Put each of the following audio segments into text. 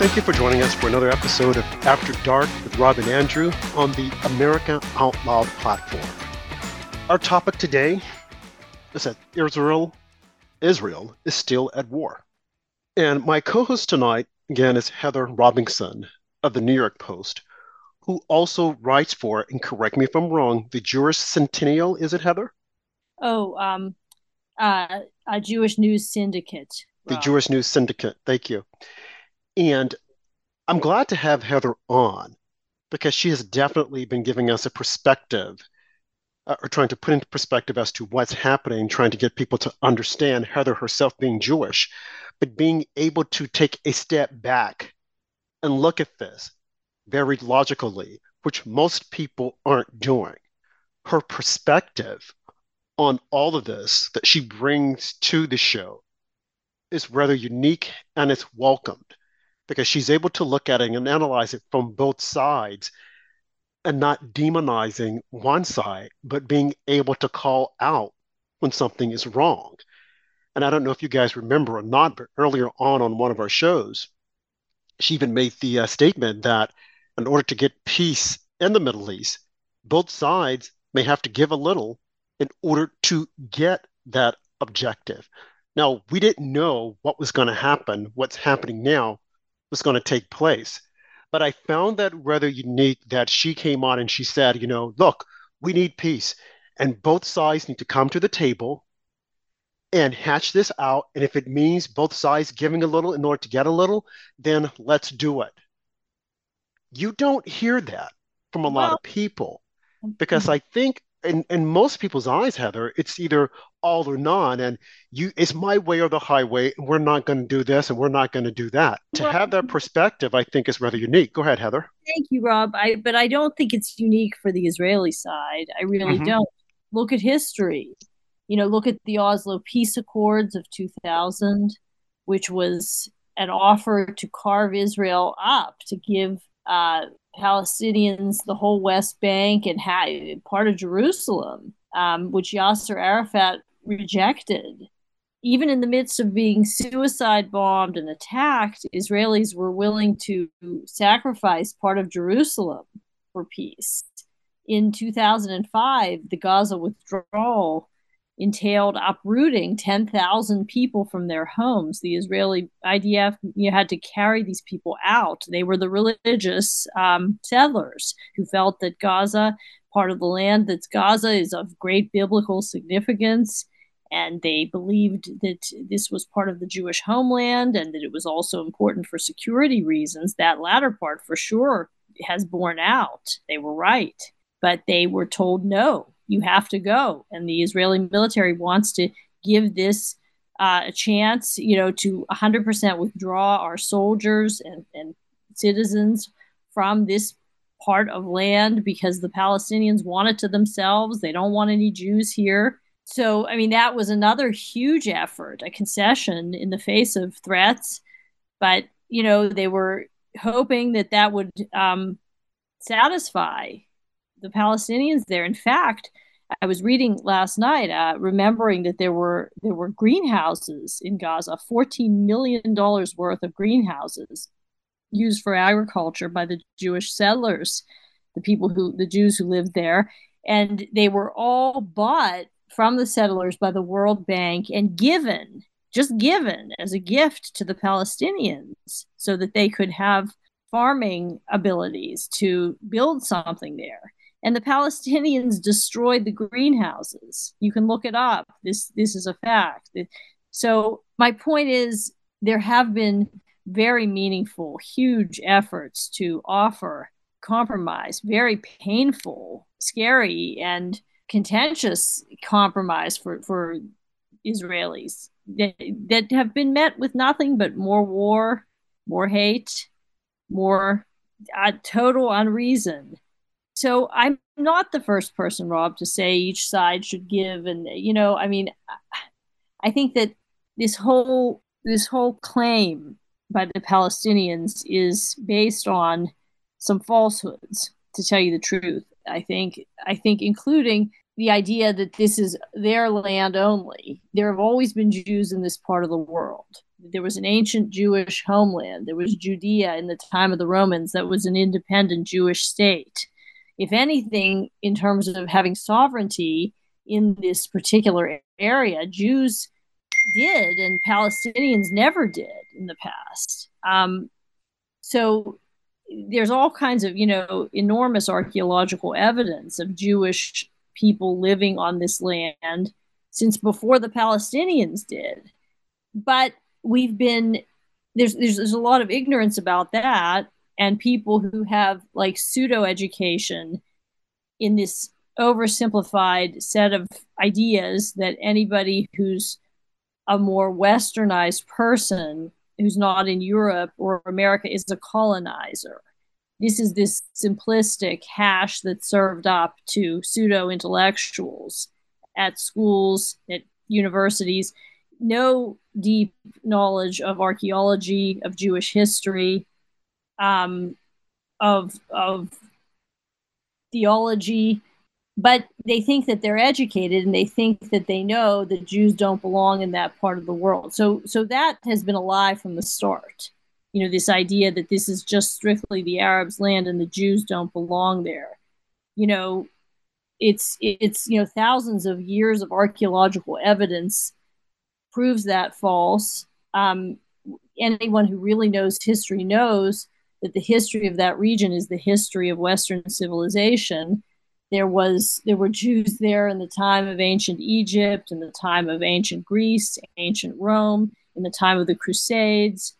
Thank you for joining us for another episode of After Dark with Rob and Andrew on the America Out Loud platform. Our topic today is that Israel, Israel is still at war. And my co-host tonight, again, is Heather Robinson of the New York Post, who also writes for, and correct me if I'm wrong, the Jewish Centennial, is it, Heather? Oh, um, uh, a Jewish News Syndicate. The Jewish News Syndicate, thank you. And I'm glad to have Heather on because she has definitely been giving us a perspective uh, or trying to put into perspective as to what's happening, trying to get people to understand Heather herself being Jewish, but being able to take a step back and look at this very logically, which most people aren't doing. Her perspective on all of this that she brings to the show is rather unique and it's welcomed because she's able to look at it and analyze it from both sides and not demonizing one side, but being able to call out when something is wrong. And I don't know if you guys remember or not, but earlier on on one of our shows, she even made the uh, statement that in order to get peace in the Middle East, both sides may have to give a little in order to get that objective. Now, we didn't know what was going to happen, what's happening now, was going to take place. But I found that rather unique that she came on and she said, you know, look, we need peace. And both sides need to come to the table and hatch this out. And if it means both sides giving a little in order to get a little, then let's do it. You don't hear that from a well, lot of people because mm-hmm. I think in, in most people's eyes, Heather, it's either all or none, and you it's my way or the highway, and we're not going to do this and we're not going to do that. To have that perspective, I think, is rather unique. Go ahead, Heather. Thank you, Rob. I but I don't think it's unique for the Israeli side. I really mm-hmm. don't. Look at history. You know, look at the Oslo Peace Accords of 2000, which was an offer to carve Israel up to give uh, Palestinians the whole West Bank and ha- part of Jerusalem, um, which Yasser Arafat rejected. Even in the midst of being suicide bombed and attacked, Israelis were willing to sacrifice part of Jerusalem for peace. In 2005, the Gaza withdrawal entailed uprooting 10,000 people from their homes. The Israeli IDF you had to carry these people out. They were the religious um, settlers who felt that Gaza, part of the land that's Gaza, is of great biblical significance. And they believed that this was part of the Jewish homeland and that it was also important for security reasons. That latter part, for sure, has borne out. They were right. But they were told no, you have to go. And the Israeli military wants to give this uh, a chance, you know, to 100% withdraw our soldiers and, and citizens from this part of land because the Palestinians want it to themselves. They don't want any Jews here. So, I mean, that was another huge effort, a concession in the face of threats. But, you know, they were hoping that that would um, satisfy the Palestinians there. In fact, I was reading last night, uh, remembering that there were there were greenhouses in Gaza, fourteen million dollars worth of greenhouses used for agriculture by the Jewish settlers, the people who the Jews who lived there, and they were all bought from the settlers by the World Bank and given, just given as a gift to the Palestinians, so that they could have farming abilities to build something there and the Palestinians destroyed the greenhouses. You can look it up. This this is a fact. So my point is there have been very meaningful, huge efforts to offer compromise, very painful, scary, and contentious compromise for, for Israelis that, that have been met with nothing but more war, more hate, more uh, total unreason so I'm not the first person, Rob, to say each side should give. And, you know, I mean, I think that this whole this whole claim by the Palestinians is based on some falsehoods, to tell you the truth. I think I think including the idea that this is their land only. There have always been Jews in this part of the world. There was an ancient Jewish homeland. There was Judea in the time of the Romans that was an independent Jewish state. If anything, in terms of having sovereignty in this particular area, Jews did and Palestinians never did in the past. Um, so there's all kinds of, you know, enormous archaeological evidence of Jewish people living on this land since before the Palestinians did. But we've been there's there's, there's a lot of ignorance about that and people who have like pseudo education in this oversimplified set of ideas that anybody who's a more westernized person who's not in Europe or America is a colonizer this is this simplistic hash that's served up to pseudo intellectuals at schools, at universities. No deep knowledge of archaeology, of Jewish history, um, of of theology, but they think that they're educated and they think that they know that Jews don't belong in that part of the world. So so that has been a lie from the start. You know this idea that this is just strictly the arabs land and the jews don't belong there. You know it's it's you know thousands of years of archaeological evidence proves that false. Um, anyone who really knows history knows that the history of that region is the history of western civilization there was there were jews there in the time of ancient egypt in the time of ancient greece ancient rome in the time of the crusades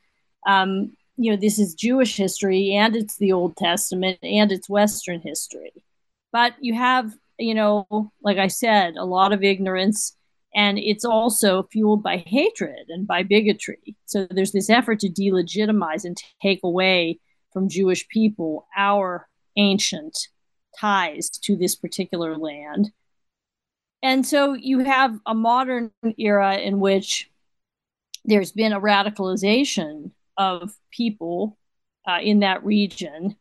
um, you know, this is Jewish history and it's the Old Testament and it's Western history. But you have, you know, like I said, a lot of ignorance and it's also fueled by hatred and by bigotry. So there's this effort to delegitimize and take away from Jewish people our ancient ties to this particular land. And so you have a modern era in which there's been a radicalization of people uh, in that region,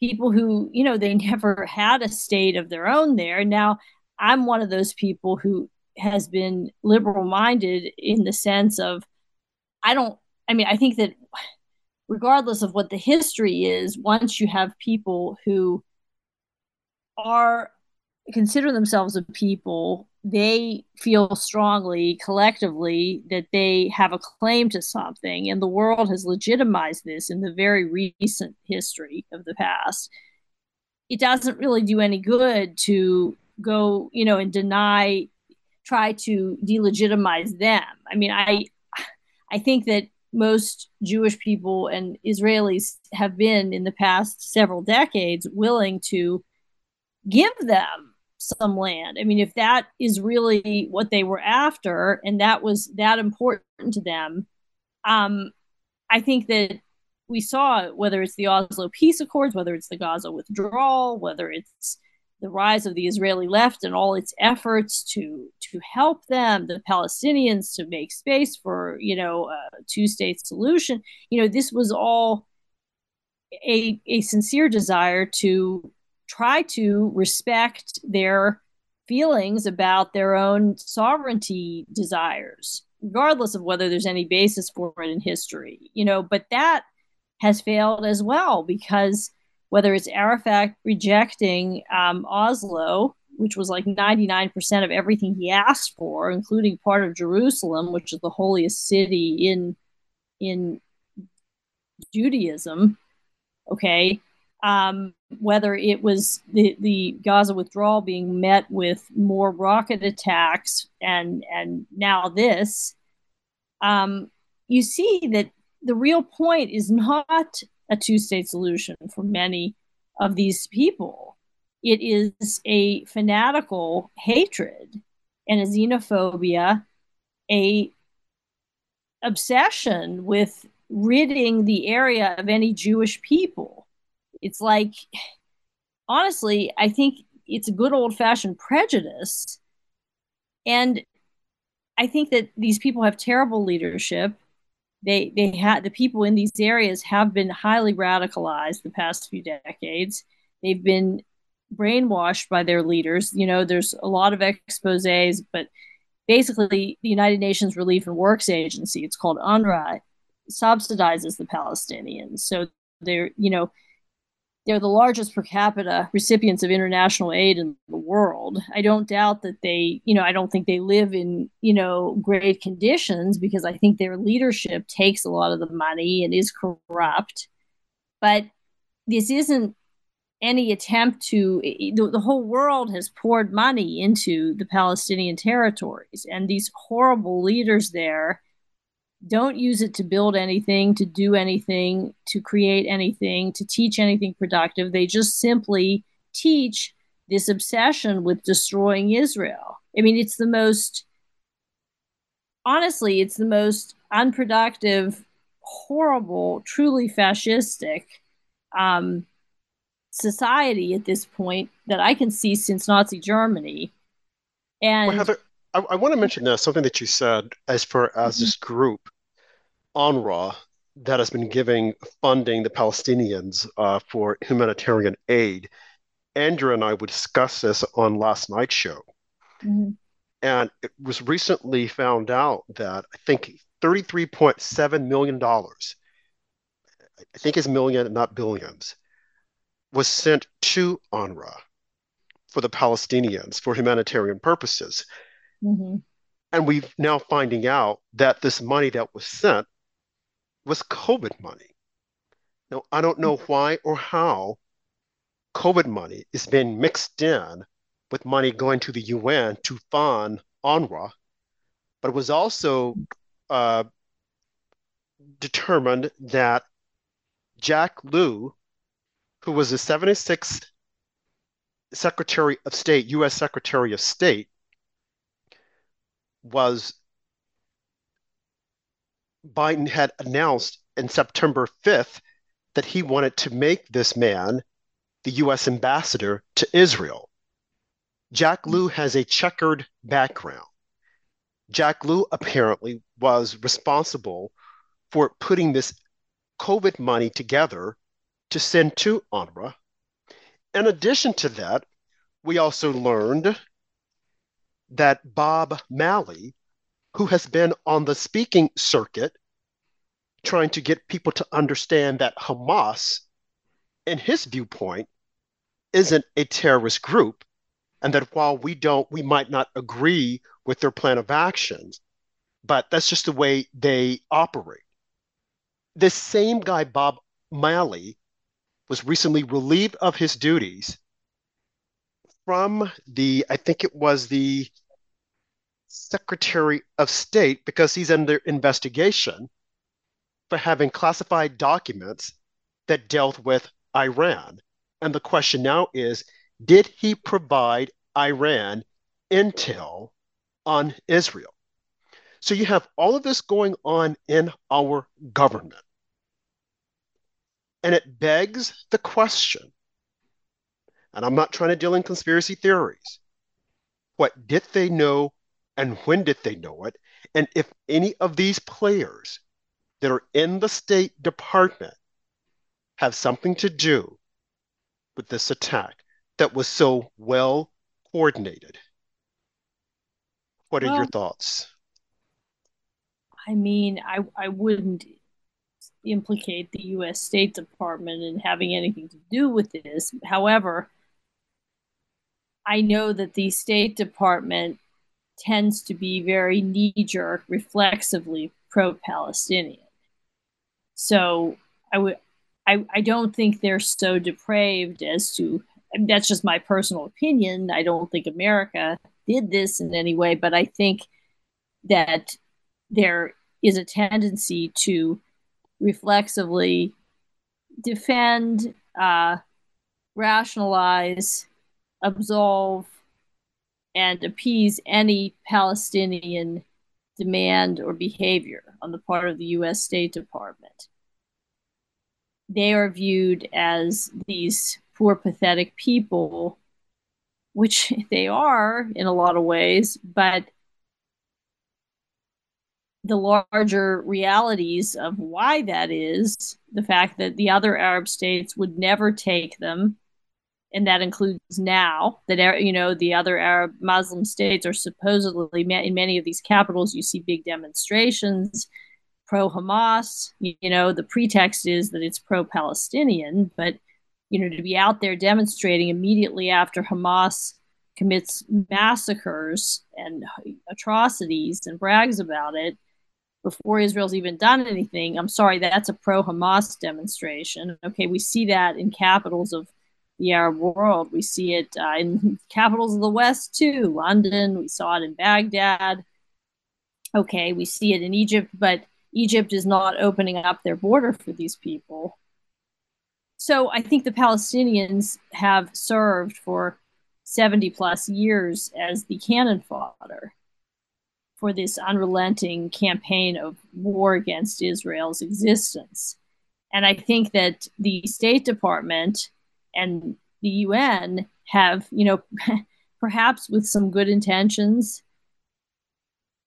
people who, you know, they never had a state of their own there. Now, I'm one of those people who has been liberal minded in the sense of, I don't, I mean, I think that regardless of what the history is, once you have people who are consider themselves a people they feel strongly collectively that they have a claim to something and the world has legitimized this in the very recent history of the past it doesn't really do any good to go you know and deny try to delegitimize them. I mean i i think that most jewish people and israelis have been in the past several decades willing to give them some land. I mean, if that is really what they were after and that was that important to them, um, I think that we saw whether it's the Oslo peace accords, whether it's the Gaza withdrawal, whether it's the rise of the Israeli left and all its efforts to to help them, the Palestinians to make space for you know a two state solution. You know, this was all a a sincere desire to try to respect their feelings about their own sovereignty desires, regardless of whether there's any basis for it in history, you know, but that has failed as well because whether it's Arafat rejecting um, Oslo, which was like 99% of everything he asked for, including part of Jerusalem, which is the holiest city in in Judaism, okay, um, whether it was the, the Gaza withdrawal being met with more rocket attacks and and now this, um, you see that the real point is not a two-state solution for many of these people. It is a fanatical hatred and a xenophobia, a obsession with ridding the area of any Jewish people it's like, honestly, I think it's a good old fashioned prejudice. And I think that these people have terrible leadership. They they had the people in these areas have been highly radicalized the past few decades. They've been brainwashed by their leaders. You know, there's a lot of exposés, but basically, the United Nations Relief and Works Agency, it's called UNRWA, subsidizes the Palestinians. So they're, you know, they're the largest per capita recipients of international aid in the world. I don't doubt that they, you know, I don't think they live in, you know, great conditions because I think their leadership takes a lot of the money and is corrupt. But this isn't any attempt to the, the whole world has poured money into the Palestinian territories and these horrible leaders there don't use it to build anything, to do anything, to create anything, to teach anything productive. They just simply teach this obsession with destroying Israel. I mean, it's the most, honestly, it's the most unproductive, horrible, truly fascistic um, society at this point that I can see since Nazi Germany. And well, Heather, I, I want to mention uh, something that you said as far as mm-hmm. this group, UNRWA, that has been giving funding the Palestinians uh, for humanitarian aid. Andrew and I would discuss this on last night's show. Mm-hmm. And it was recently found out that I think $33.7 million, I think it's million, not billions, was sent to UNRWA for the Palestinians for humanitarian purposes. Mm-hmm. And we're now finding out that this money that was sent was COVID money. Now, I don't know why or how COVID money is being mixed in with money going to the UN to fund UNRWA, but it was also uh, determined that Jack Lew, who was the 76th Secretary of State, U.S. Secretary of State, was Biden had announced in September 5th that he wanted to make this man the U.S. ambassador to Israel. Jack Lew has a checkered background. Jack Lew apparently was responsible for putting this COVID money together to send to UNRWA. In addition to that, we also learned that Bob Malley, who has been on the speaking circuit trying to get people to understand that Hamas, in his viewpoint, isn't a terrorist group, and that while we don't, we might not agree with their plan of actions, but that's just the way they operate. This same guy, Bob Malley, was recently relieved of his duties from the, I think it was the Secretary of State, because he's under investigation for having classified documents that dealt with Iran. And the question now is did he provide Iran intel on Israel? So you have all of this going on in our government. And it begs the question, and I'm not trying to deal in conspiracy theories. What did they know and when did they know it? And if any of these players that are in the State Department have something to do with this attack that was so well coordinated. What are well, your thoughts? I mean, I, I wouldn't implicate the U.S. State Department in having anything to do with this. However, I know that the State Department tends to be very knee jerk, reflexively pro Palestinian. So I would. I, I don't think they're so depraved as to that's just my personal opinion. I don't think America did this in any way, but I think that there is a tendency to reflexively defend, uh, rationalize, absolve, and appease any Palestinian demand or behavior on the part of the U.S. State Department. They are viewed as these poor, pathetic people, which they are in a lot of ways, but the larger realities of why that is the fact that the other Arab states would never take them and that includes now that er, you know the other Arab Muslim states are supposedly in many of these capitals. You see big demonstrations pro Hamas. You know the pretext is that it's pro Palestinian, but you know to be out there demonstrating immediately after Hamas commits massacres and atrocities and brags about it before Israel's even done anything. I'm sorry, that's a pro Hamas demonstration. Okay, we see that in capitals of the Arab world. We see it uh, in capitals of the West too, London. We saw it in Baghdad. Okay, we see it in Egypt, but Egypt is not opening up their border for these people. So I think the Palestinians have served for 70 plus years as the cannon fodder for this unrelenting campaign of war against Israel's existence. And I think that the State Department and the UN have, you know, perhaps with some good intentions,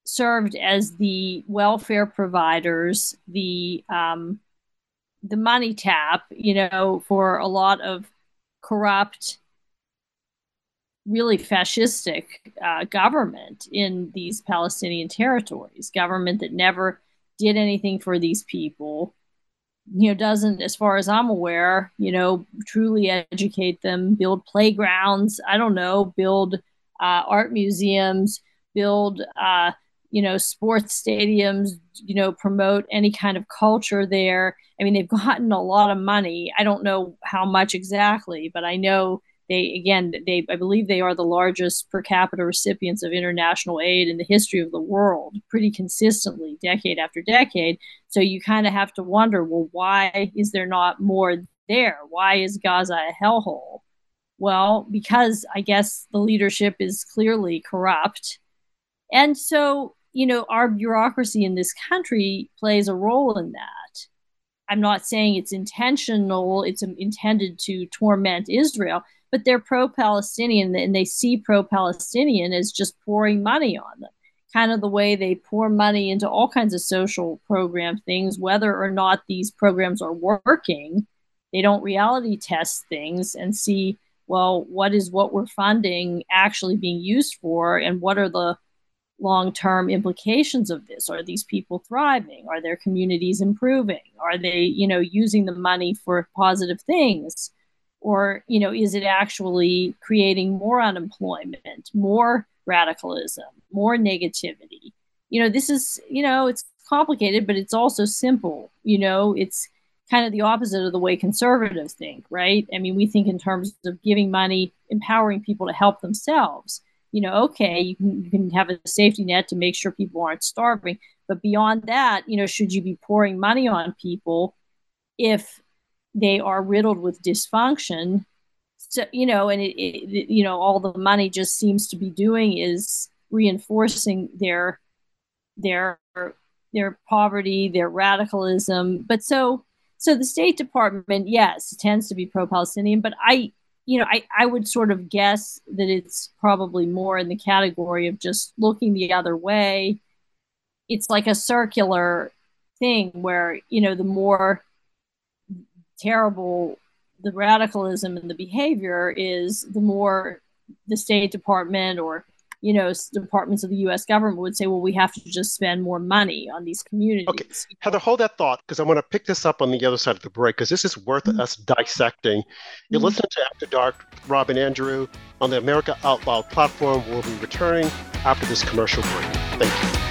served as the welfare providers, the um, the money tap, you know, for a lot of corrupt, really fascistic uh, government in these Palestinian territories. Government that never did anything for these people, you know doesn't as far as i'm aware you know truly educate them build playgrounds i don't know build uh, art museums build uh, you know sports stadiums you know promote any kind of culture there. I mean they've gotten a lot of money. I don't know how much exactly but i know they again they i believe they are the largest per capita recipients of international aid in the history of the world pretty consistently decade after decade. So you kind of have to wonder well why is there not more there? Why is gaza a hellhole? Well because i guess the leadership is clearly corrupt. And so you know our bureaucracy in this country plays a role in that. I'm not saying it's intentional it's intended to torment israel but they're pro Palestinian and they see pro Palestinian as just pouring money on them. Kind of the way they pour money into all kinds of social program things, whether or not these programs are working. They don't reality test things and see, well, what is what we're funding actually being used for and what are the long term implications of this are these people thriving are their communities improving are they you know using the money for positive things or you know is it actually creating more unemployment more radicalism more negativity? You know this is you know it's complicated but it's also simple. You know it's kind of the opposite of the way conservatives think right? I mean we think in terms of giving money empowering people to help themselves. You know okay you can, you can have a safety net to make sure people aren't starving. But beyond that you know should you be pouring money on people if they are riddled with dysfunction. So you know and it, it, you know all the money just seems to be doing is reinforcing their their their poverty their radicalism. But so so the state department yes tends to be pro-palestinian but i you know I, I would sort of guess that it's probably more in the category of just looking the other way. It's like a circular thing where you know the more terrible the radicalism and the behavior is, the more the State Department or you know departments of the U.S. government would say, well, we have to just spend more money on these communities. Okay, Heather, hold that thought because I want to pick this up on the other side of the break because this is worth mm-hmm. us dissecting. You're mm-hmm. listening to After Dark, Rob and Andrew on the America Out Loud platform. We'll be returning after this commercial break. Thank you.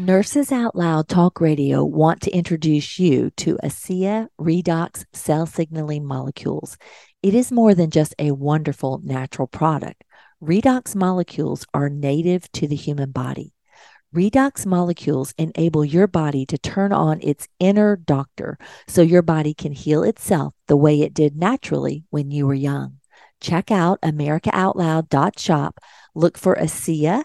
Nurses Out Loud Talk Radio want to introduce you to ASEA Redox cell signaling molecules. It is more than just a wonderful natural product. Redox molecules are native to the human body. Redox molecules enable your body to turn on its inner doctor so your body can heal itself the way it did naturally when you were young. Check out americaoutloud.shop. Look for ASEA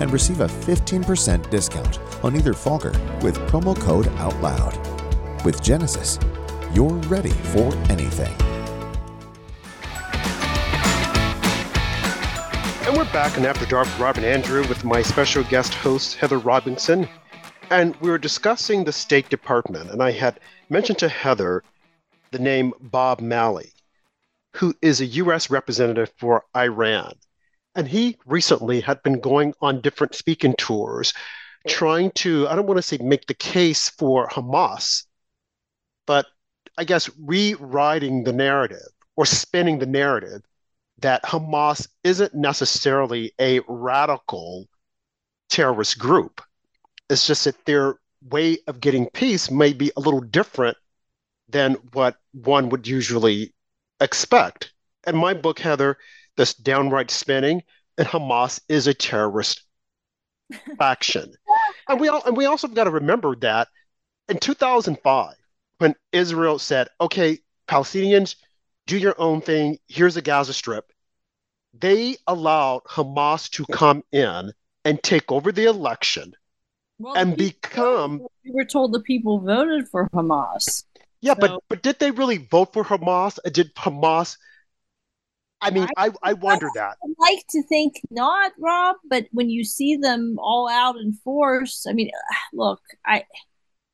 and receive a 15% discount on either fogger with promo code OUTLOUD. With Genesis, you're ready for anything. And we're back in After Dark with Rob and Andrew with my special guest host, Heather Robinson. And we were discussing the State Department, and I had mentioned to Heather the name Bob Malley, who is a U.S. representative for Iran. And he recently had been going on different speaking tours, trying to, I don't want to say make the case for Hamas, but I guess rewriting the narrative or spinning the narrative that Hamas isn't necessarily a radical terrorist group. It's just that their way of getting peace may be a little different than what one would usually expect. And my book, Heather, this downright spinning, and Hamas is a terrorist faction. And we all, and we also got to remember that in 2005, when Israel said, "Okay, Palestinians, do your own thing. Here's a Gaza Strip. They allowed Hamas to come in and take over the election well, and become. We were told the people voted for Hamas. Yeah, so... but but did they really vote for Hamas? Did Hamas? I mean, I, I, I wonder that. I like to think not, Rob, but when you see them all out in force, I mean, look, I.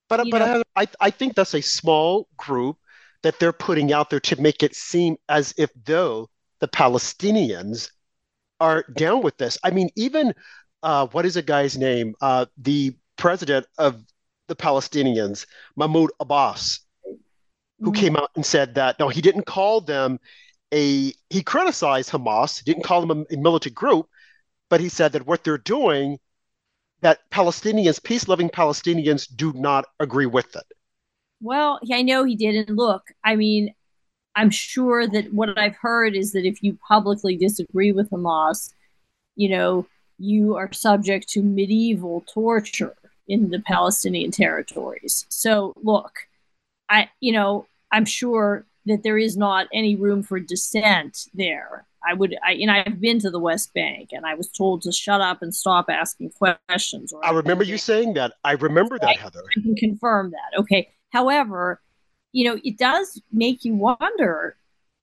But but I, I I think that's a small group that they're putting out there to make it seem as if though the Palestinians are down with this. I mean, even uh, what is a guy's name? Uh, the president of the Palestinians, Mahmoud Abbas, who mm-hmm. came out and said that no, he didn't call them a. He criticized Hamas, didn't call them a, a militant group, but he said that what they're doing, that Palestinians, peace-loving Palestinians, do not agree with it. Well, I know he did. And look, I mean, I'm sure that what I've heard is that if you publicly disagree with Hamas, you know, you are subject to medieval torture in the Palestinian territories. So, look, I, you know, I'm sure that there is not any room for dissent there. I would, I, and I've been to the West Bank and I was told to shut up and stop asking questions. I remember you saying that. I remember that, I, Heather. I can confirm that. Okay. However, you know, it does make you wonder.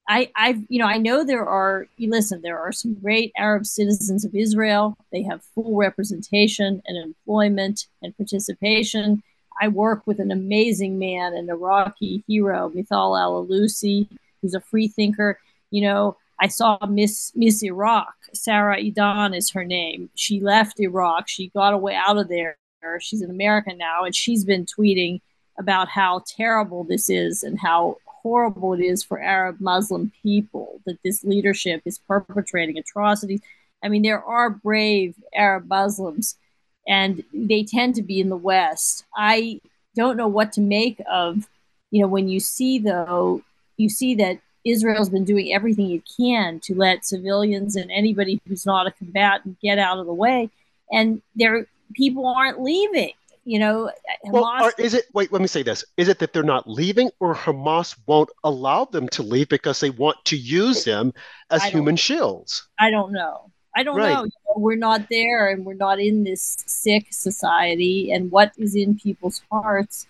I, I've, you know, I know there are. You listen, there are some great Arab citizens of Israel. They have full representation and employment and participation. I work with an amazing man, an Iraqi hero, Mithal Al-Alusi, who's a free thinker. You know, I saw Miss Miss Iraq, Sarah Idan is her name. She left Iraq. She got away out of there. She's an American now, and she's been tweeting about how terrible this is and how horrible it is for Arab Muslim people that this leadership is perpetrating atrocities. I mean, there are brave Arab Muslims, and they tend to be in the West. I don't know what to make of, you know, when you see, though, you see that Israel's been doing everything it can to let civilians and anybody who's not a combatant get out of the way. and there people aren't leaving. You know, Hamas, well, are, is it? Wait, let me say this: Is it that they're not leaving, or Hamas won't allow them to leave because they want to use them as human shields? I don't know. I don't right. know. You know. We're not there, and we're not in this sick society. And what is in people's hearts,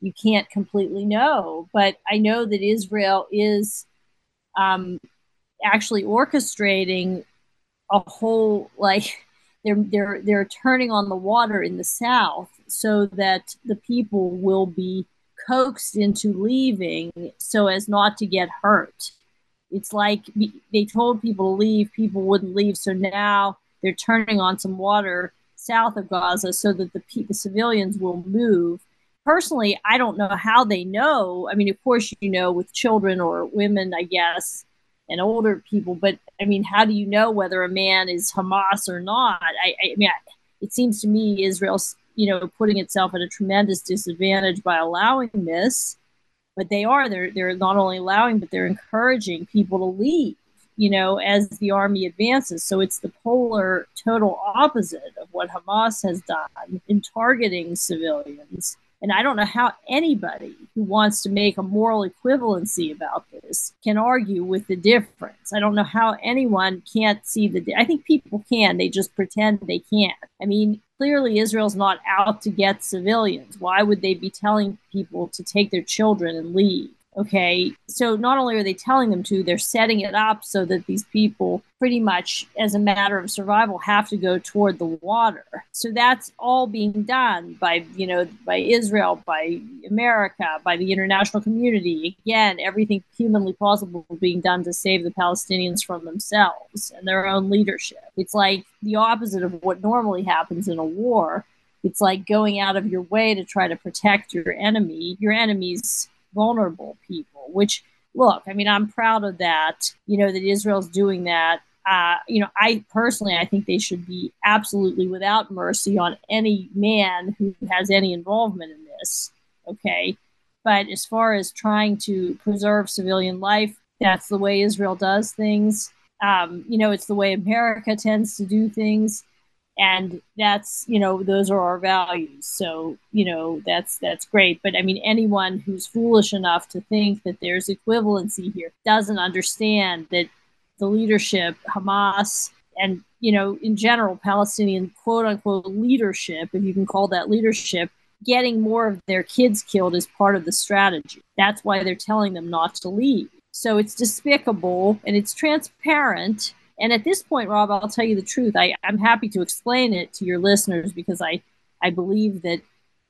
you can't completely know. But I know that Israel is um, actually orchestrating a whole like they're they're they're turning on the water in the south so that the people will be coaxed into leaving so as not to get hurt. It's like they told people to leave, people wouldn't leave, so now they're turning on some water south of Gaza so that the, the civilians will move. Personally, I don't know how they know. I mean, of course, you know, with children or women, I guess, and older people. But I mean, how do you know whether a man is Hamas or not? I, I mean, I, it seems to me Israel's, you know, putting itself at a tremendous disadvantage by allowing this. But they are they're they're not only allowing, but they're encouraging people to leave. You know, as the army advances. So it's the polar, total opposite of what Hamas has done in targeting civilians and I don't know how anybody who wants to make a moral equivalency about this can argue with the difference. I don't know how anyone can't see the. Di- I think people can. They just pretend they can't. I mean, clearly Israel's not out to get civilians. Why would they be telling people to take their children and leave? Okay, so not only are they telling them to, they're setting it up so that these people, pretty much as a matter of survival, have to go toward the water. So that's all being done by, you know, by Israel, by America, by the international community. Again, everything humanly possible being done to save the Palestinians from themselves and their own leadership. It's like the opposite of what normally happens in a war. It's like going out of your way to try to protect your enemy, your enemy's vulnerable people, which look, I mean, I'm proud of that, you know, that Israel's doing that. Uh, you know, I personally, I think they should be absolutely without mercy on any man who has any involvement in this. Okay. But as far as trying to preserve civilian life, that's the way Israel does things. Um, you know, it's the way America tends to do things and that's you know those are our values. So you know that's that's great. But i mean anyone who's foolish enough to think that there's equivalency here doesn't understand that the leadership hamas and you know in general palestinian quote unquote leadership if you can call that leadership getting more of their kids killed is part of the strategy. That's why they're telling them not to leave. So it's despicable and it's transparent and at this point, Rob, I'll tell you the truth. I, I'm happy to explain it to your listeners because I, I believe that,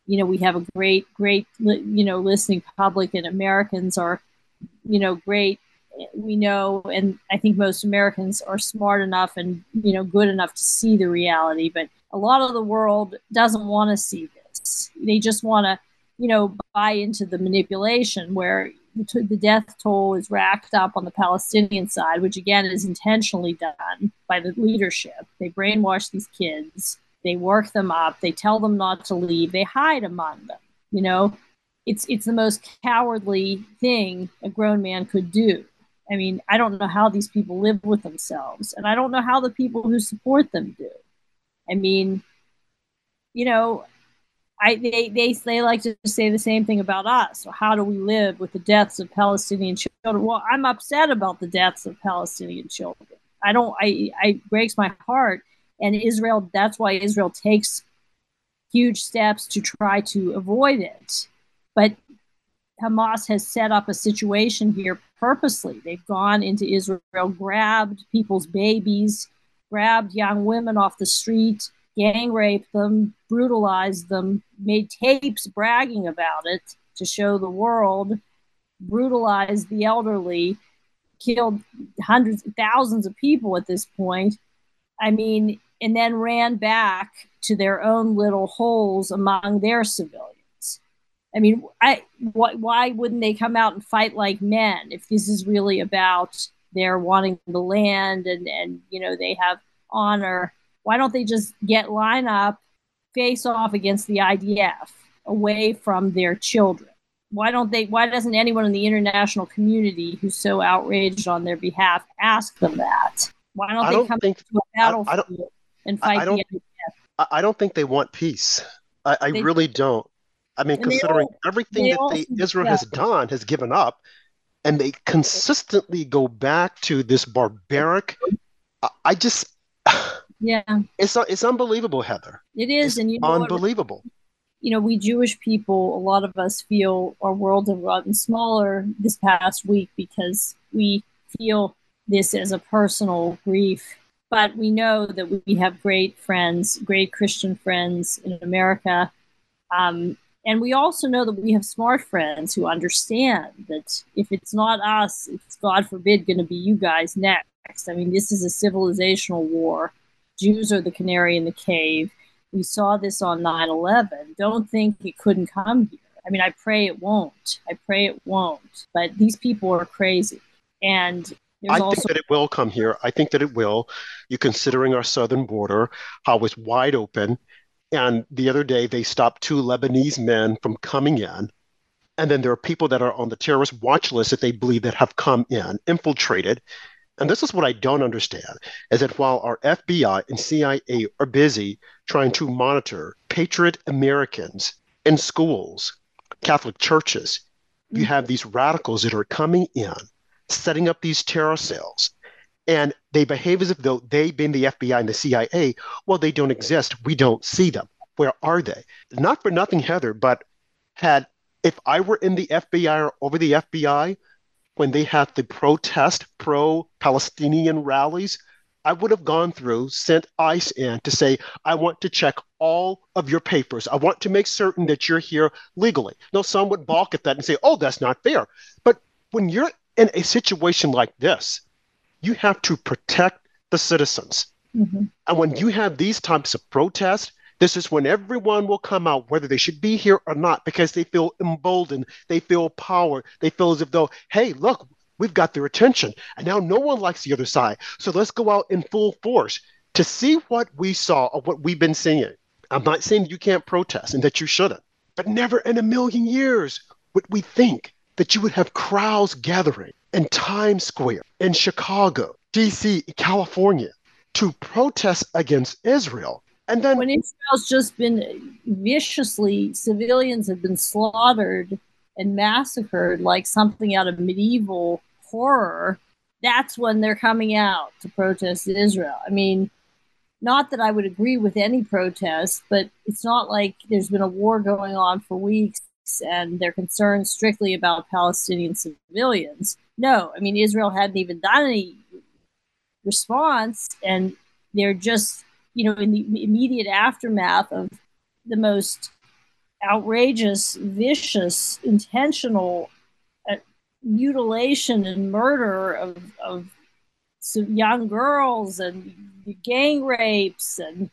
you know, we have a great, great, you know, listening public and Americans are, you know, great. We know, and I think most Americans are smart enough and, you know, good enough to see the reality. But a lot of the world doesn't want to see this. They just want to, you know, buy into the manipulation where the death toll is racked up on the Palestinian side, which again is intentionally done by the leadership. They brainwash these kids, they work them up, they tell them not to leave, they hide among them. You know, it's it's the most cowardly thing a grown man could do. I mean, I don't know how these people live with themselves, and I don't know how the people who support them do. I mean, you know, I they, they they like to say the same thing about us. So how do we live with the deaths of Palestinian children? Well, I'm upset about the deaths of Palestinian children. I don't. I I breaks my heart. And Israel. That's why Israel takes huge steps to try to avoid it. But Hamas has set up a situation here purposely. They've gone into Israel, grabbed people's babies, grabbed young women off the street gang raped them, brutalized them, made tapes bragging about it to show the world, brutalized the elderly, killed hundreds, thousands of people at this point. I mean, and then ran back to their own little holes among their civilians. I mean, I why, why wouldn't they come out and fight like men if this is really about their wanting the land and and you know they have honor why don't they just get line up, face off against the IDF away from their children? Why don't they? Why doesn't anyone in the international community who's so outraged on their behalf ask them that? Why don't they don't come think, to a battlefield and fight I, I don't, the IDF? I, I don't think they want peace. I, I really don't. I mean, And considering all- everything that all- they, Israel yeah. has done, has given up, and they consistently go back to this barbaric. I, I just, Yeah, it's it's unbelievable, Heather. it is. It's and you know what? unbelievable. you know, we Jewish people, a lot of us feel our world have gotten smaller this past week because we feel this as a personal grief. But we know that we have great friends, great Christian friends in America. Um, and we also know that we have smart friends who understand that if it's not us, it's God forbid going to be you guys next. I mean, this is a civilizational war. Jews are the canary in the cave we saw this on 9-11 don't think it couldn't come here i mean i pray it won't i pray it won't but these people are crazy and there's I also think that it will come here. I think that it will. You considering our southern border, how it's wide open. And the other day, they stopped two Lebanese men from coming in. And then there are people that are on the terrorist watch list that they believe that have come in, infiltrated. And this is what I don't understand is that while our FBI and CIA are busy trying to monitor patriot Americans in schools, Catholic churches, you mm-hmm. have these radicals that are coming in, setting up these terror cells. And they behave as if though they've been the FBI and the CIA. Well, they don't exist. We don't see them. Where are they? Not for nothing, Heather, but had if I were in the FBI or over the FBI when they had the protest pro Palestinian rallies, I would have gone through, sent ICE in to say, I want to check all of your papers. I want to make certain that you're here legally. Now, some would balk at that and say, oh, that's not fair. But when you're in a situation like this, you have to protect the citizens. Mhm. And when you have these types of protests, this is when everyone will come out, whether they should be here or not, because they feel emboldened, they feel power, they feel as if though, hey, look, we've got their attention, and now no one likes the other side. So let's go out in full force to see what we saw or what we've been seeing. I'm not saying you can't protest and that you shouldn't, but never in a million years would we think that you would have crowds gathering in Times Square, in Chicago, DC, California, to protest against Israel. And then when israel's just been viciously civilians have been slaughtered and massacred like something out of medieval horror that's when they're coming out to protest israel. I mean not that i would agree with any protest but it's not like there's been a war going on for weeks and they're concerned strictly about palestinian civilians. No i mean israel hadn't even done any response and they're just you know in the immediate aftermath of the most outrageous vicious intentional uh, mutilation and murder of, of young girls and gang rapes and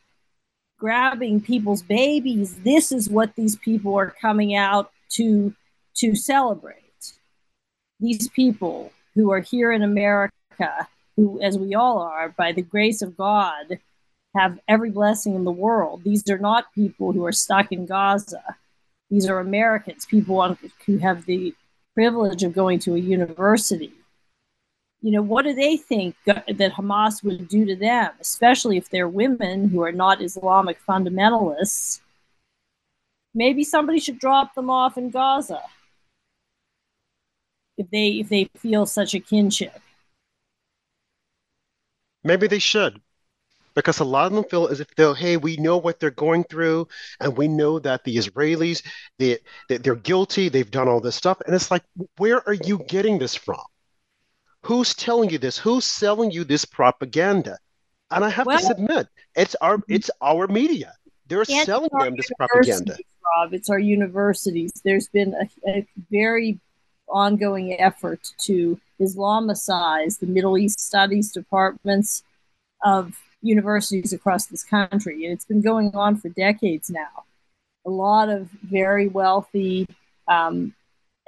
grabbing people's babies. This is what these people are coming out to to celebrate. These people who are here in america who as we all are by the grace of god have every blessing in the world. These are not people who are stuck in gaza. These are americans people on, who have the privilege of going to a university. You know what do they think that hamas would do to them especially if they're women who are not islamic fundamentalists? Maybe somebody should drop them off in gaza if they if they feel such a kinship. Maybe they should because a lot of them feel as if they'll hey we know what they're going through and we know that the israelis they, they, they're guilty they've done all this stuff and it's like where are you getting this from? Who's telling you this? Who's selling you this propaganda? And i have Well- to submit it's our mm-hmm. it's our media. They're selling them this propaganda. Rob, it's our universities. There's been a, a very ongoing effort to Islamicize the Middle East studies departments of universities across this country. And it's been going on for decades now. A lot of very wealthy um,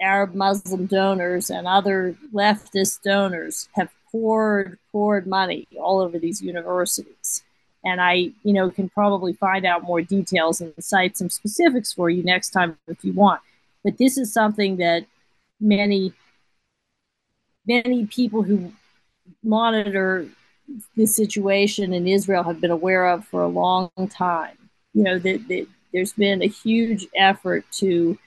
Arab Muslim donors and other leftist donors have poured, poured money all over these universities and I, you know, can probably find out more details and cite some specifics for you next time if you want. But this is something that many, many people who monitor this situation in Israel have been aware of for a long time. you know, that the, there's been a huge effort to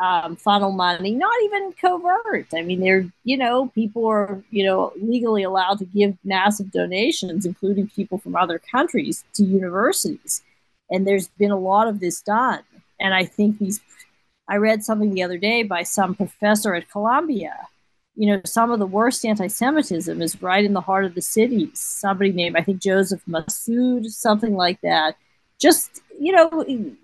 um, funnel money, not even covert. I mean, they're, you know, people are, you know, legally allowed to give massive donations, including people from other countries, to universities. And there's been a lot of this done. And I think these, I read something the other day by some professor at Columbia. You know, some of the worst anti Semitism is right in the heart of the cities. Somebody named, I think, Joseph Massoud, something like that. Just, you know,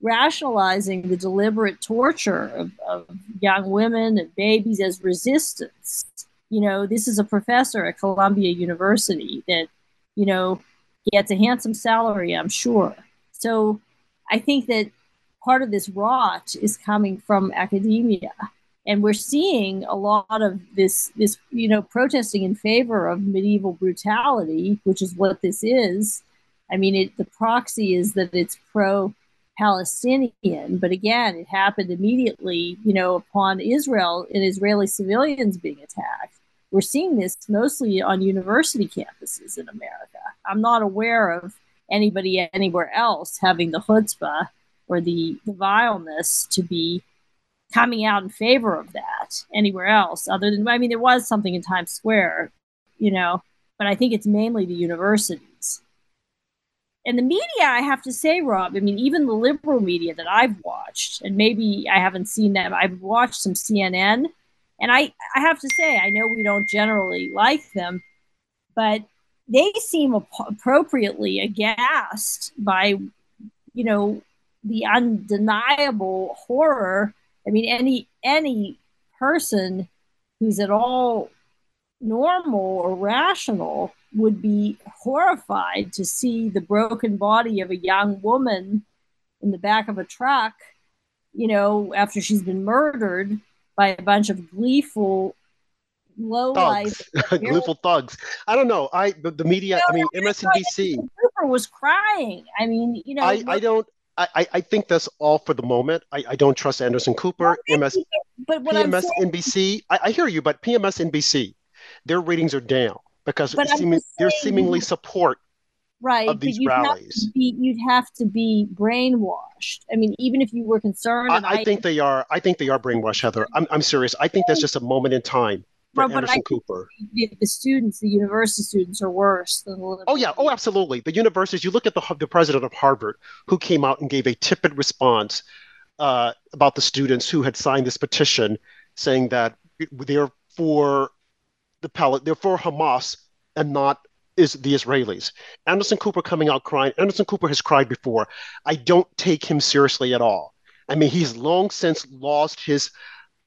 rationalizing the deliberate torture of, of young women and babies as resistance. You know, this is a professor at Columbia University that, you know, gets a handsome salary, I'm sure. So I think that part of this rot is coming from academia. And we're seeing a lot of this, this, you know, protesting in favor of medieval brutality, which is what this is. I mean, it, the proxy is that it's pro Palestinian, but again, it happened immediately, you know, upon Israel and Israeli civilians being attacked. We're seeing this mostly on university campuses in America. I'm not aware of anybody anywhere else having the chutzpah or the, the vileness to be coming out in favor of that anywhere else, other than, I mean, there was something in Times Square, you know, but I think it's mainly the universities and the media, I have to say, Rob, I mean, even the liberal media that I've watched, and maybe I haven't seen them, I've watched some CNN, and I, I have to say, I know we don't generally like them, but they seem ap- appropriately aghast by, you know, the undeniable horror. I mean, any any person who's at all normal or rational would be horrified to see the broken body of a young woman in the back of a truck, you know, after she's been murdered by a bunch of gleeful low thugs, gleeful thugs. I don't know. I the, the media. I mean, MSNBC. Cooper was crying. I mean, you know. I, I don't. I, I think that's all for the moment. I, I don't trust Anderson Cooper, MS, but PMS, NBC. I, I hear you, but PMS, NBC, their ratings are down because seeming, they're seemingly support right of these you'd rallies. Have be, you'd have to be brainwashed. I mean, even if you were concerned. I, I, think they are. I think they are brainwashed, Heather. I'm, I'm serious. I think that's just a moment in time well, Anderson Cooper. The, students, the university students, are worse than the. Oh yeah. Oh, absolutely. The universities. You look at the the president of Harvard, who came out and gave a tepid response uh, about the students who had signed this petition, saying that they're for the palette. They're for Hamas and not is the Israelis. Anderson Cooper coming out crying. Anderson Cooper has cried before. I don't take him seriously at all. I mean, he's long since lost his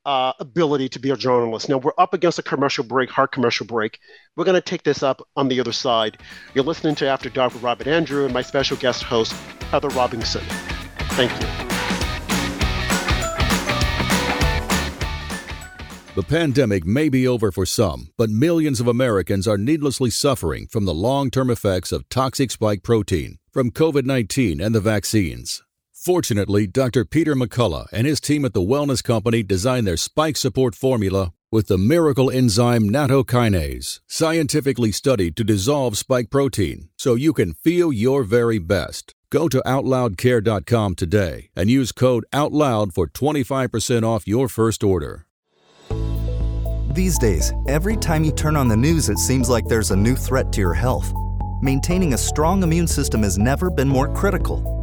uh, ability to be a journalist. Now we're up against a commercial break, hard commercial break. We're going to take this up on the other side. You're listening to After Dark with Rob and Andrew and my special guest host, Heather Robinson. Thank you. The pandemic may be over for some, but millions of Americans are needlessly suffering from the long term effects of toxic spike protein from COVID 19 and the vaccines. Fortunately, Dr. Peter McCullough and his team at the Wellness Company designed their spike support formula with the miracle enzyme nattokinase, scientifically studied to dissolve spike protein so you can feel your very best. Go to OutLoudCare.com today and use code OUTLOUD for 25% off your first order. These days, every time you turn on the news, it seems like there's a new threat to your health. Maintaining a strong immune system has never been more critical.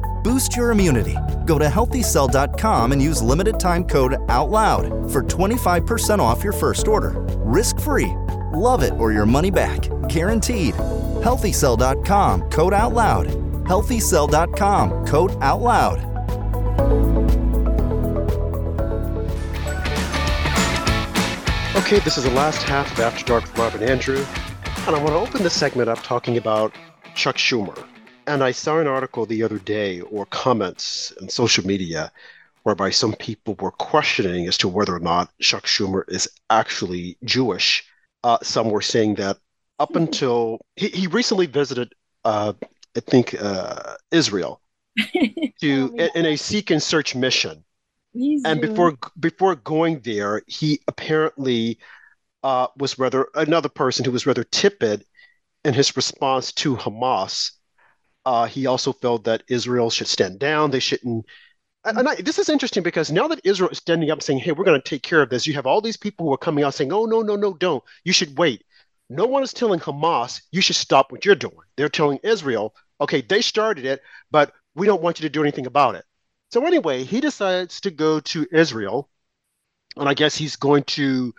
Boost your immunity. Go to healthycell.com and use limited time code OUTLOUD for 25% off your first order. Risk free. Love it or your money back. Guaranteed. Healthycell.com code OUTLOUD. Healthycell.com code OUTLOUD. Okay, this is the last half of After Dark with Rob and Andrew, and I want to open this segment up talking about Chuck Schumer. And I saw an article the other day or comments in social media whereby some people were questioning as to whether or not Chuck Schumer is actually Jewish. Uh, some were saying that up until he, he recently visited, uh, I think, uh, Israel to in, in a seek and search mission. and before before going there, he apparently uh, was rather another person who was rather tepid in his response to Hamas. Uh, he also felt that Israel should stand down. They shouldn't and I, this is interesting because now that Israel is standing up saying, hey, we're going to take care of this, you have all these people who are coming out saying, oh, no, no, no, don't. You should wait. No one is telling Hamas, you should stop what you're doing. They're telling Israel, okay, they started it, but we don't want you to do anything about it. So, anyway, he decides to go to Israel, and I guess he's going to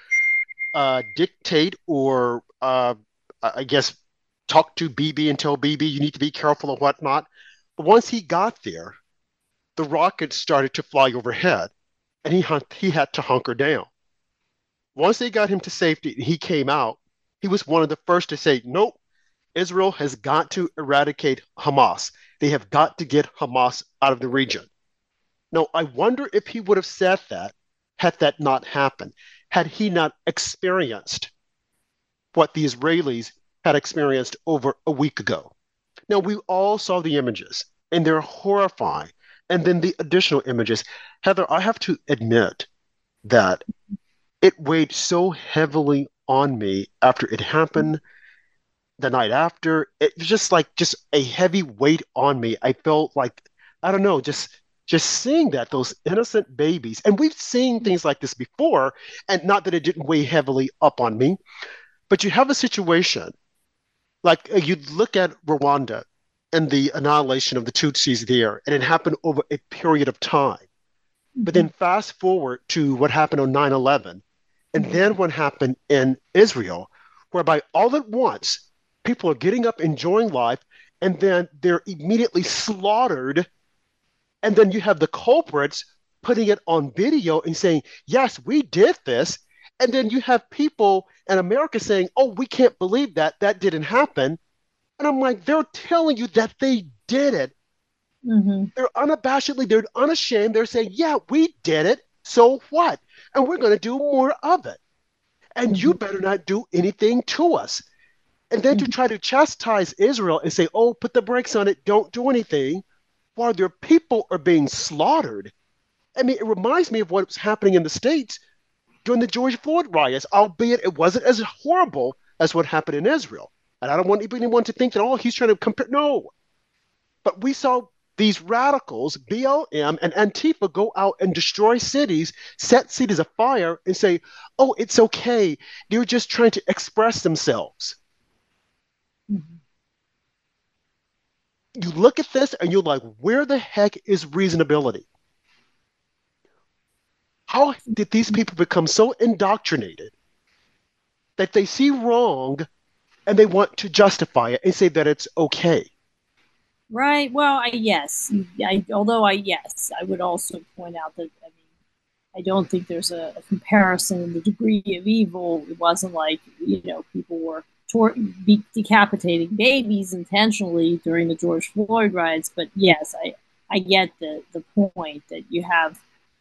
uh, dictate or, uh, I guess, talk to Bibi and tell Bibi you need to be careful or whatnot. But once he got there, the rockets started to fly overhead and he, he had to hunker down. Once they got him to safety and he came out, he was one of the first to say, Nope, Israel has got to eradicate Hamas. They have got to get Hamas out of the region. Now, I wonder if he would have said that had that not happened, had he not experienced what the Israelis had experienced over a week ago. Now, we all saw the images, and they're horrifying and then the additional images. Heather, I have to admit that it weighed so heavily on me after it happened the night after. It was just like just a heavy weight on me. I felt like I don't know, just just seeing that those innocent babies and we've seen things like this before and not that it didn't weigh heavily up on me but you have a situation like uh, you look at rwanda and the annihilation of the Tutsis there, and it happened over a period of time. But then fast forward to what happened on 9 11, and then what happened in Israel, whereby all at once people are getting up, enjoying life, and then they're immediately slaughtered. And then you have the culprits putting it on video and saying, Yes, we did this. And then you have people in America saying, Oh, we can't believe that. That didn't happen. And I'm like, they're telling you that they did it. Mm-hmm. They're unabashedly, they're unashamed. They're saying, yeah, we did it. So what? And we're going to do more of it. And mm-hmm. you better not do anything to us. And then mm-hmm. to try to chastise Israel and say, oh, put the brakes on it, don't do anything, while their people are being slaughtered. I mean, it reminds me of what was happening in the States during the George Floyd riots, albeit it wasn't as horrible as what happened in Israel. And I don't want anyone to think that, oh, he's trying to compare. No. But we saw these radicals, BLM and Antifa, go out and destroy cities, set cities afire, and say, oh, it's okay. They're just trying to express themselves. Mm-hmm. You look at this and you're like, where the heck is reasonability? How did these people become so indoctrinated that they see wrong and they want to justify it and say that it's okay. Right. Well, I yes. I, although I yes, I would also point out that I mean, I don't think there's a, a comparison in the degree of evil. It wasn't like you know people were tor- decapitating babies intentionally during the George Floyd riots. But yes, I I get the the point that you have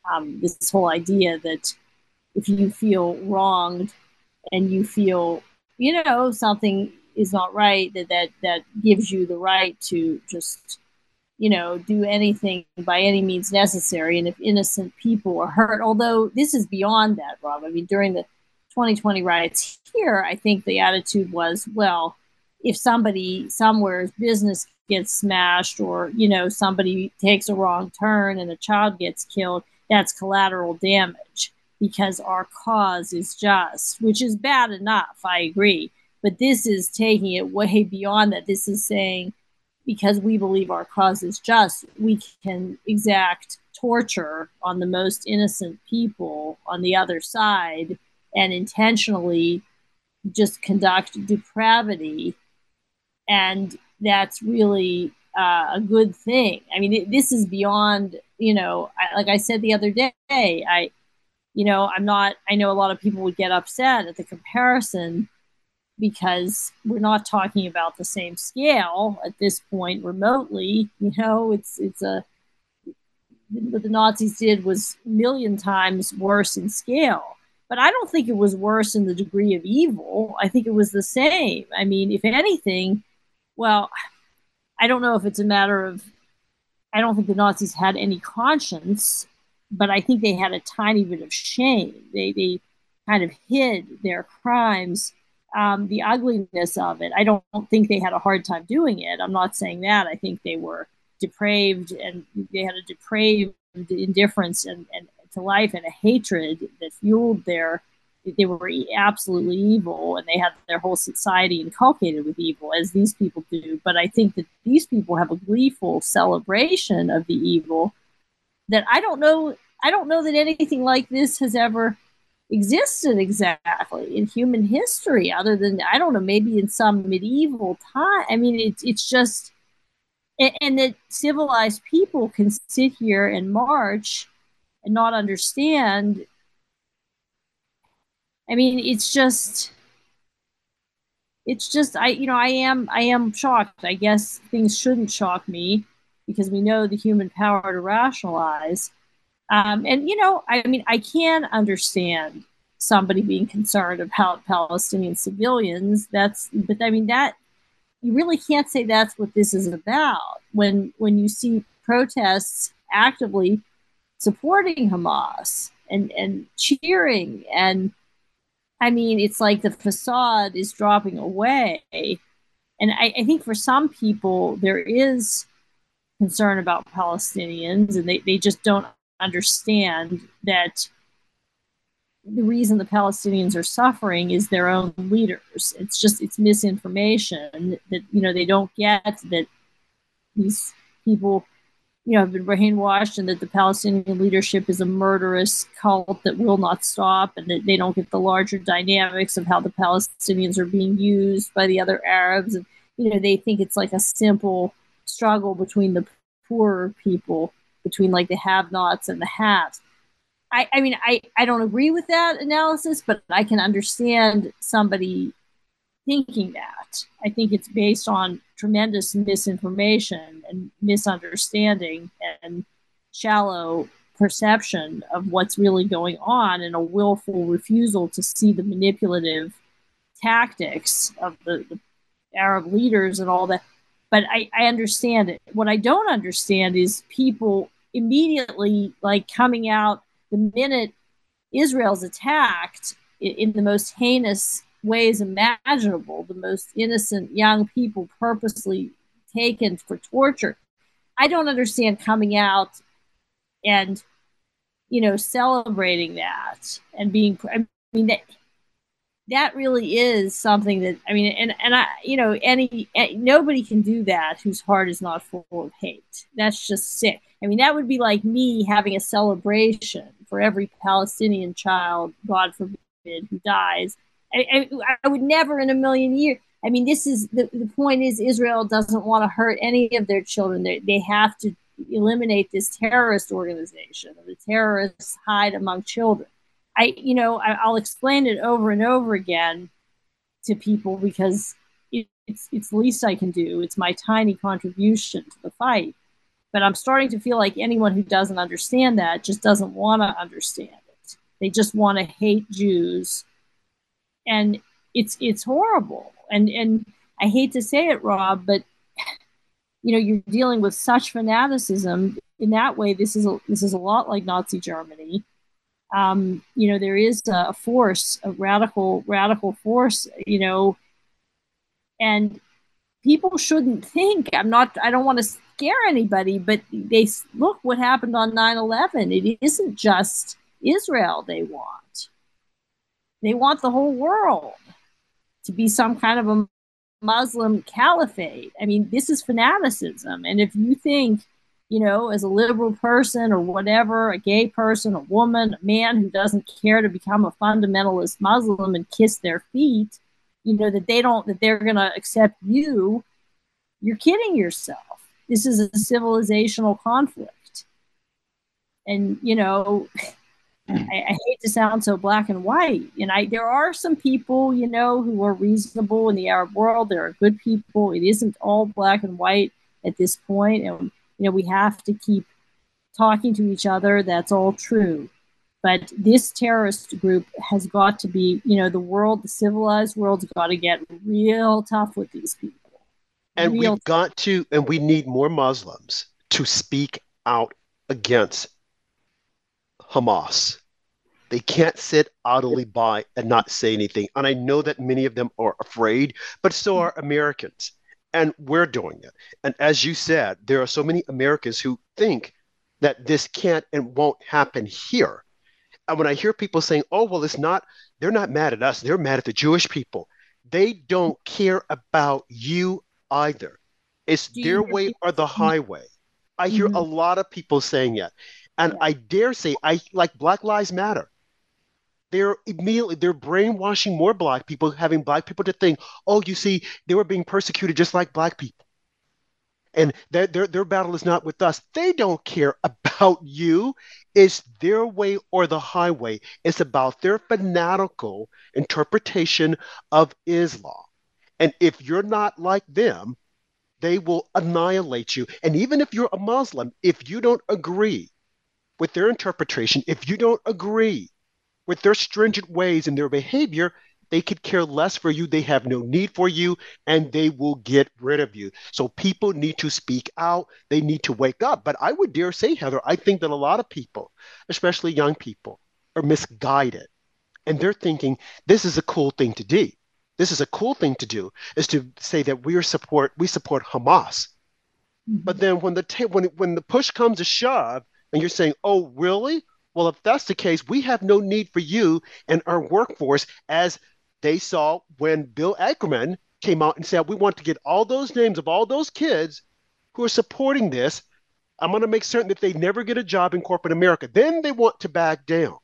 um, this whole idea that if you feel wronged and you feel you know something is not right that that that gives you the right to just you know do anything by any means necessary. And if innocent people are hurt although this is beyond that rob i mean during the 2020 riots here i think the attitude was well if somebody somewhere's business gets smashed or you know somebody takes a wrong turn and a child gets killed that's collateral damage because our cause is just, which is bad enough. I agree. But this is taking it way beyond that. This is saying because we believe our cause is just, we can exact torture on the most innocent people on the other side and intentionally just conduct depravity. And that's really uh, a good thing. I mean, it, this is beyond, you know, I, like I said the other day, I, you know, I'm not, I know a lot of people would get upset at the comparison, because we're not talking about the same scale at this point remotely. You know, it's it's a what the Nazis did was million times worse in scale. But I don't think it was worse in the degree of evil. I think it was the same. I mean, if anything, well, I don't know if it's a matter of I don't think the Nazis had any conscience, but I think they had a tiny bit of shame. They they kind of hid their crimes, um, the ugliness of it. I don't, don't think they had a hard time doing it. I'm not saying that. I think they were depraved and they had a depraved indifference and, and to life and a hatred that fueled their they were absolutely evil and they had their whole society inculcated with evil as these people do. But i think that these people have a gleeful celebration of the evil that i don't know i don't know that anything like this has ever existed exactly in human history other than i don't know maybe in some medieval time. I mean it's it's just and, and that civilized people can sit here and march and not understand i mean it's just it's just i you know i am i am shocked. I guess things shouldn't shock me because we know the human power to rationalize. Um, and you know i mean i can understand somebody being concerned about palestinian civilians. That's but i mean that you really can't say that's what this is about when when you see protests actively supporting Hamas and and cheering and I mean it's like the facade is dropping away and I, I think for some people there is concern about Palestinians and they, they just don't understand that the reason the Palestinians are suffering is their own leaders. It's just it's misinformation that you know they don't get that these people you know have been brainwashed and that the Palestinian leadership is a murderous cult that will not stop and that they don't get the larger dynamics of how the Palestinians are being used by the other Arabs. And you know they think it's like a simple struggle between the poorer people between like the have-nots and the haves. I, I mean, I, I don't agree with that analysis, but I can understand somebody thinking that. I think it's based on tremendous misinformation and misunderstanding and shallow perception of what's really going on and a willful refusal to see the manipulative tactics of the, the Arab leaders and all that. But I, I understand it. What I don't understand is people immediately like coming out the minute Israel's attacked in the most heinous ways imaginable, the most innocent young people purposely taken for torture. I don't understand coming out and you know celebrating that and being I mean that that really is something that I mean and and I you know any, nobody can do that whose heart is not full of hate. That's just sick. I mean that would be like me having a celebration for every Palestinian child, God forbid, who dies. I, I, would never in a million years. I mean, this is the, the point is Israel doesn't want to hurt any of their children. They, they have to eliminate this terrorist organization. The terrorists hide among children. I, you know, I, I'll explain it over and over again to people because it, it's it's the least I can do. It's my tiny contribution to the fight. But I'm starting to feel like anyone who doesn't understand that just doesn't want to understand it. They just want to hate Jews. And it's it's horrible. And and I hate to say it, Rob, but you know, you're dealing with such fanaticism. In that way, this is a, this is a lot like Nazi Germany. Um, you know, there is a force, a radical, radical force, you know, and people shouldn't think i'm not i don't want to scare anybody but they look what happened on 9-11 it isn't just israel they want they want the whole world to be some kind of a muslim caliphate. I mean this is fanaticism. And if you think you know as a liberal person or whatever a gay person a woman a man who doesn't care to become a fundamentalist muslim and kiss their feet you know that they don't that they're going to accept you you're kidding yourself. This is a civilizational conflict. And you know I, I, hate to sound so black and white. And I there are some people, you know, who are reasonable in the Arab world. There are good people. It isn't all black and white at this point. and you know we have to keep talking to each other. That's all true. But this terrorist group has got to be, you know, the world, the civilized world's got to get real tough with these people. And real we've got to, and we need more Muslims to speak out against Hamas. They can't sit idly by and not say anything. And I know that many of them are afraid, but so are Americans. And we're doing it. And as you said, there are so many Americans who think that this can't and won't happen here. And when I hear people saying, oh, well, it's not, they're not mad at us, they're mad at the Jewish people. They don't care about you either. It's their way or the highway. I hear mm-hmm. a lot of people saying it. And I dare say, I like Black Lives Matter. They're immediately they're brainwashing more black people, having black people to think, oh, you see, they were being persecuted just like black people. And their, their, their battle is not with us. They don't care about you. It's their way or the highway. It's about their fanatical interpretation of Islam. And if you're not like them, they will annihilate you. And even if you're a Muslim, if you don't agree with their interpretation, if you don't agree with their stringent ways and their behavior, they could care less for you. They have no need for you and they will get rid of you. So people need to speak out. They need to wake up. But I would dare say, Heather, I think that a lot of people, especially young people, are misguided. And they're thinking this is a cool thing to do. This is a cool thing to do is to say that we are support we support Hamas. Mm-hmm. But then when the ta- when when the push comes to shove, and you're saying, oh, really? Well, if that's the case, we have no need for you and our workforce as they saw when Bill Ackerman came out and said, we want to get all those names of all those kids who are supporting this. I'm going to make certain that they never get a job in corporate America. Then they want to back down.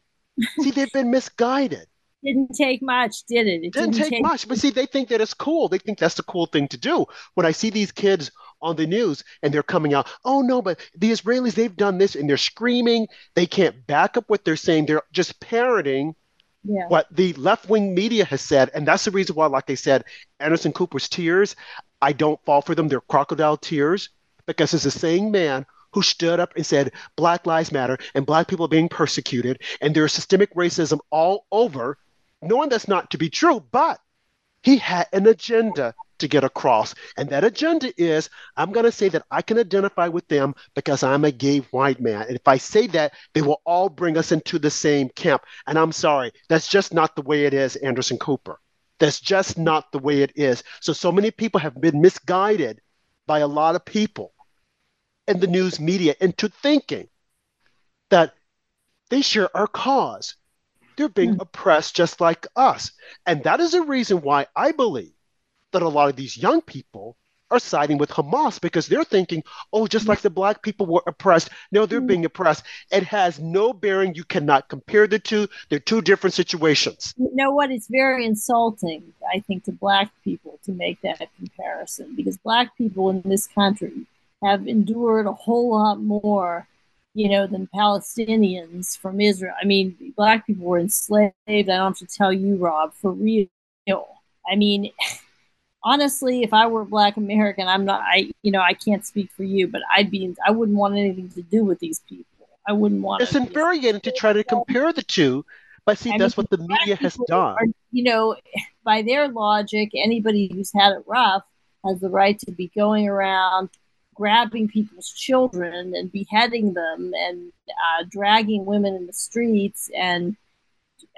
See, they've been misguided. Didn't take much, did it? It didn't, didn't take, take much. But see, they think that it's cool. They think that's the cool thing to do. When I see these kids on the news and they're coming out, oh no, but the Israelis, they've done this and they're screaming. They can't back up what they're saying. They're just parroting yeah. what the left wing media has said. And that's the reason why, like I said, Anderson Cooper's tears, I don't fall for them. They're crocodile tears because it's the same man who stood up and said Black Lives Matter and Black people are being persecuted and there's systemic racism all over, knowing that's not to be true, but he had an agenda to get across. And that agenda is I'm going to say that I can identify with them because I'm a gay white man. And if I say that, they will all bring us into the same camp. And I'm sorry, that's just not the way it is, Anderson Cooper. That's just not the way it is. So, so many people have been misguided by a lot of people in the news media into thinking that they share our cause. They're being mm-hmm. oppressed just like us. And that is a reason why I believe that a lot of these young people are siding with Hamas because they're thinking, oh, just like the black people were oppressed, no, they're mm. being oppressed. It has no bearing. You cannot compare the two. They're two different situations. You know what? It's very insulting, I think, to black people to make that comparison because black people in this country have endured a whole lot more, you know, than Palestinians from Israel. I mean, black people were enslaved. I don't have to tell you, Rob, for real. I mean, honestly, if I were a black American, I'm not, I, you know, I can't speak for you, but I'd be, I wouldn't want anything to do with these people. I wouldn't want It's infuriating to try to compare the two, but see, I that's mean, what the media has done. Are, you know, by their logic, anybody who's had it rough has the right to be going around grabbing people's children and beheading them and uh, dragging women in the streets and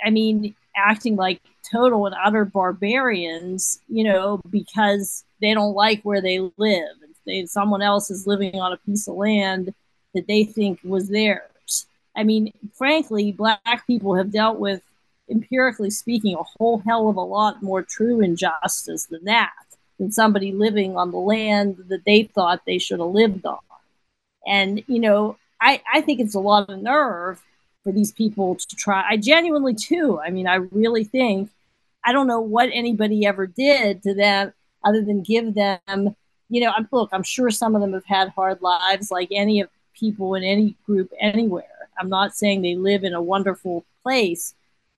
I mean, acting like total and utter barbarians, you know, because they don't like where they live. They, someone else is living on a piece of land that they think was theirs. I mean, frankly, black people have dealt with, empirically speaking, a whole hell of a lot more true injustice than that, than somebody living on the land that they thought they should have lived on. And, you know, I, I think it's a lot of nerve for these people to try. I genuinely too. I mean, I really think I don't know what anybody ever did to them other than give them, you know, I'm, look, I'm sure some of them have had hard lives like any of people in any group anywhere. I'm not saying they live in a wonderful place,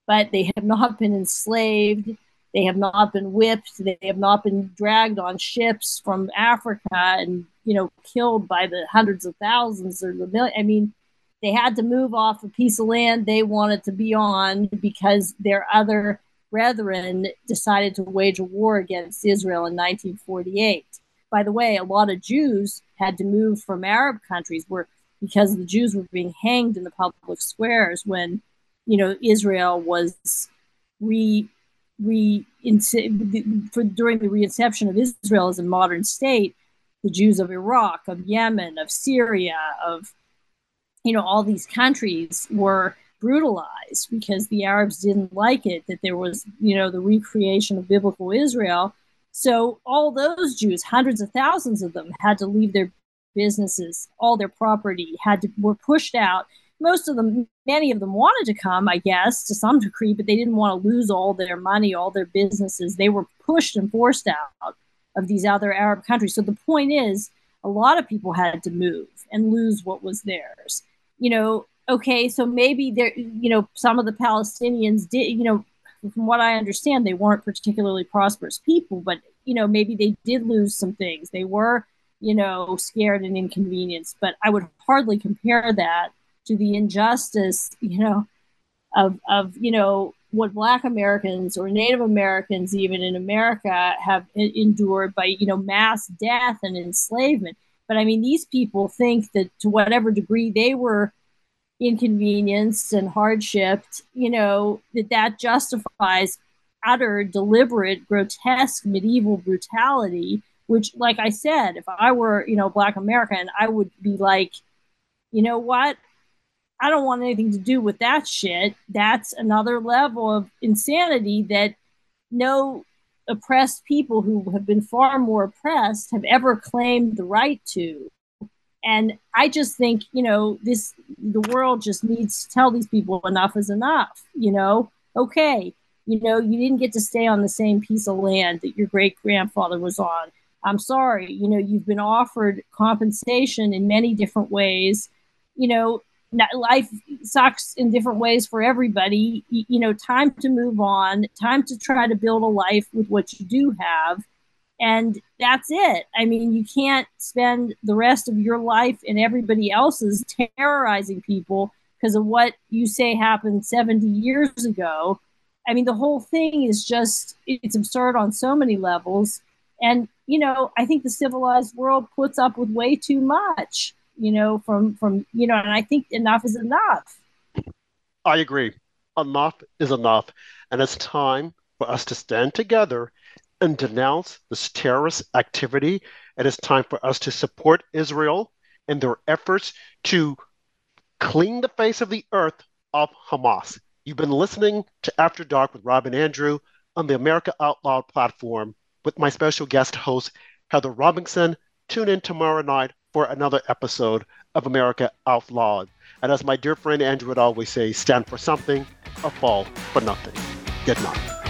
but they have not been enslaved. They have not been whipped. They have not been dragged on ships from Africa and you know killed by the hundreds of thousands or the million. I mean, they had to move off a piece of land they wanted to be on because their other brethren decided to wage a war against Israel in 1948. By the way, a lot of Jews had to move from Arab countries where because the Jews were being hanged in the public squares when, you know, Israel was re re for during the reinception of Israel as a modern state, the Jews of Iraq, of Yemen, of Syria, of you know all these countries were brutalized because the Arabs didn't like it that there was you know the recreation of biblical Israel. So all those Jews, hundreds of thousands of them, had to leave their businesses, all their property, had to were pushed out most of them, many of them wanted to come, I guess, to some degree, but they didn't want to lose all their money, all their businesses. They were pushed and forced out of these other Arab countries. So the point is, a lot of people had to move and lose what was theirs. You know, okay, so maybe there, you know, some of the Palestinians did, you know, from what I understand, they weren't particularly prosperous people, but, you know, maybe they did lose some things. They were, you know, scared and inconvenienced, but I would hardly compare that to the injustice, you know, of of you know what Black Americans or Native Americans even in America have endured by you know mass death and enslavement. But I mean, these people think that to whatever degree they were inconvenienced and hardshipped, you know, that that justifies utter, deliberate, grotesque medieval brutality. Which, like I said, if I were, you know, Black American, I would be like, you know what? I don't want anything to do with that shit. That's another level of insanity that no oppressed people who have been far more oppressed have ever claimed the right to. And I just think, you know, this the world just needs to tell these people enough is enough, you know. Okay, you know, you didn't get to stay on the same piece of land that your great grandfather was on. I'm sorry, you know, you've been offered compensation in many different ways. You know, life sucks in different ways for everybody. You know, time to move on, time to try to build a life with what you do have. And that's it. I mean, you can't spend the rest of your life and everybody else's terrorizing people because of what you say happened 70 years ago. I mean, the whole thing is just, it's absurd on so many levels. And, you know, I think the civilized world puts up with way too much you know, from from you know, and I think enough is enough. I agree. Enough is enough, and it's time for us to stand together and denounce this terrorist activity. It is time for us to support Israel in their efforts to clean the face of the earth of Hamas. You've been listening to After Dark with Rob and Andrew on the America Out Loud platform with my special guest host, Heather Robinson. Tune in tomorrow night for another episode of America Out Loud. And as my dear friend Andrew would always say, stand for something or fall for nothing. Good night.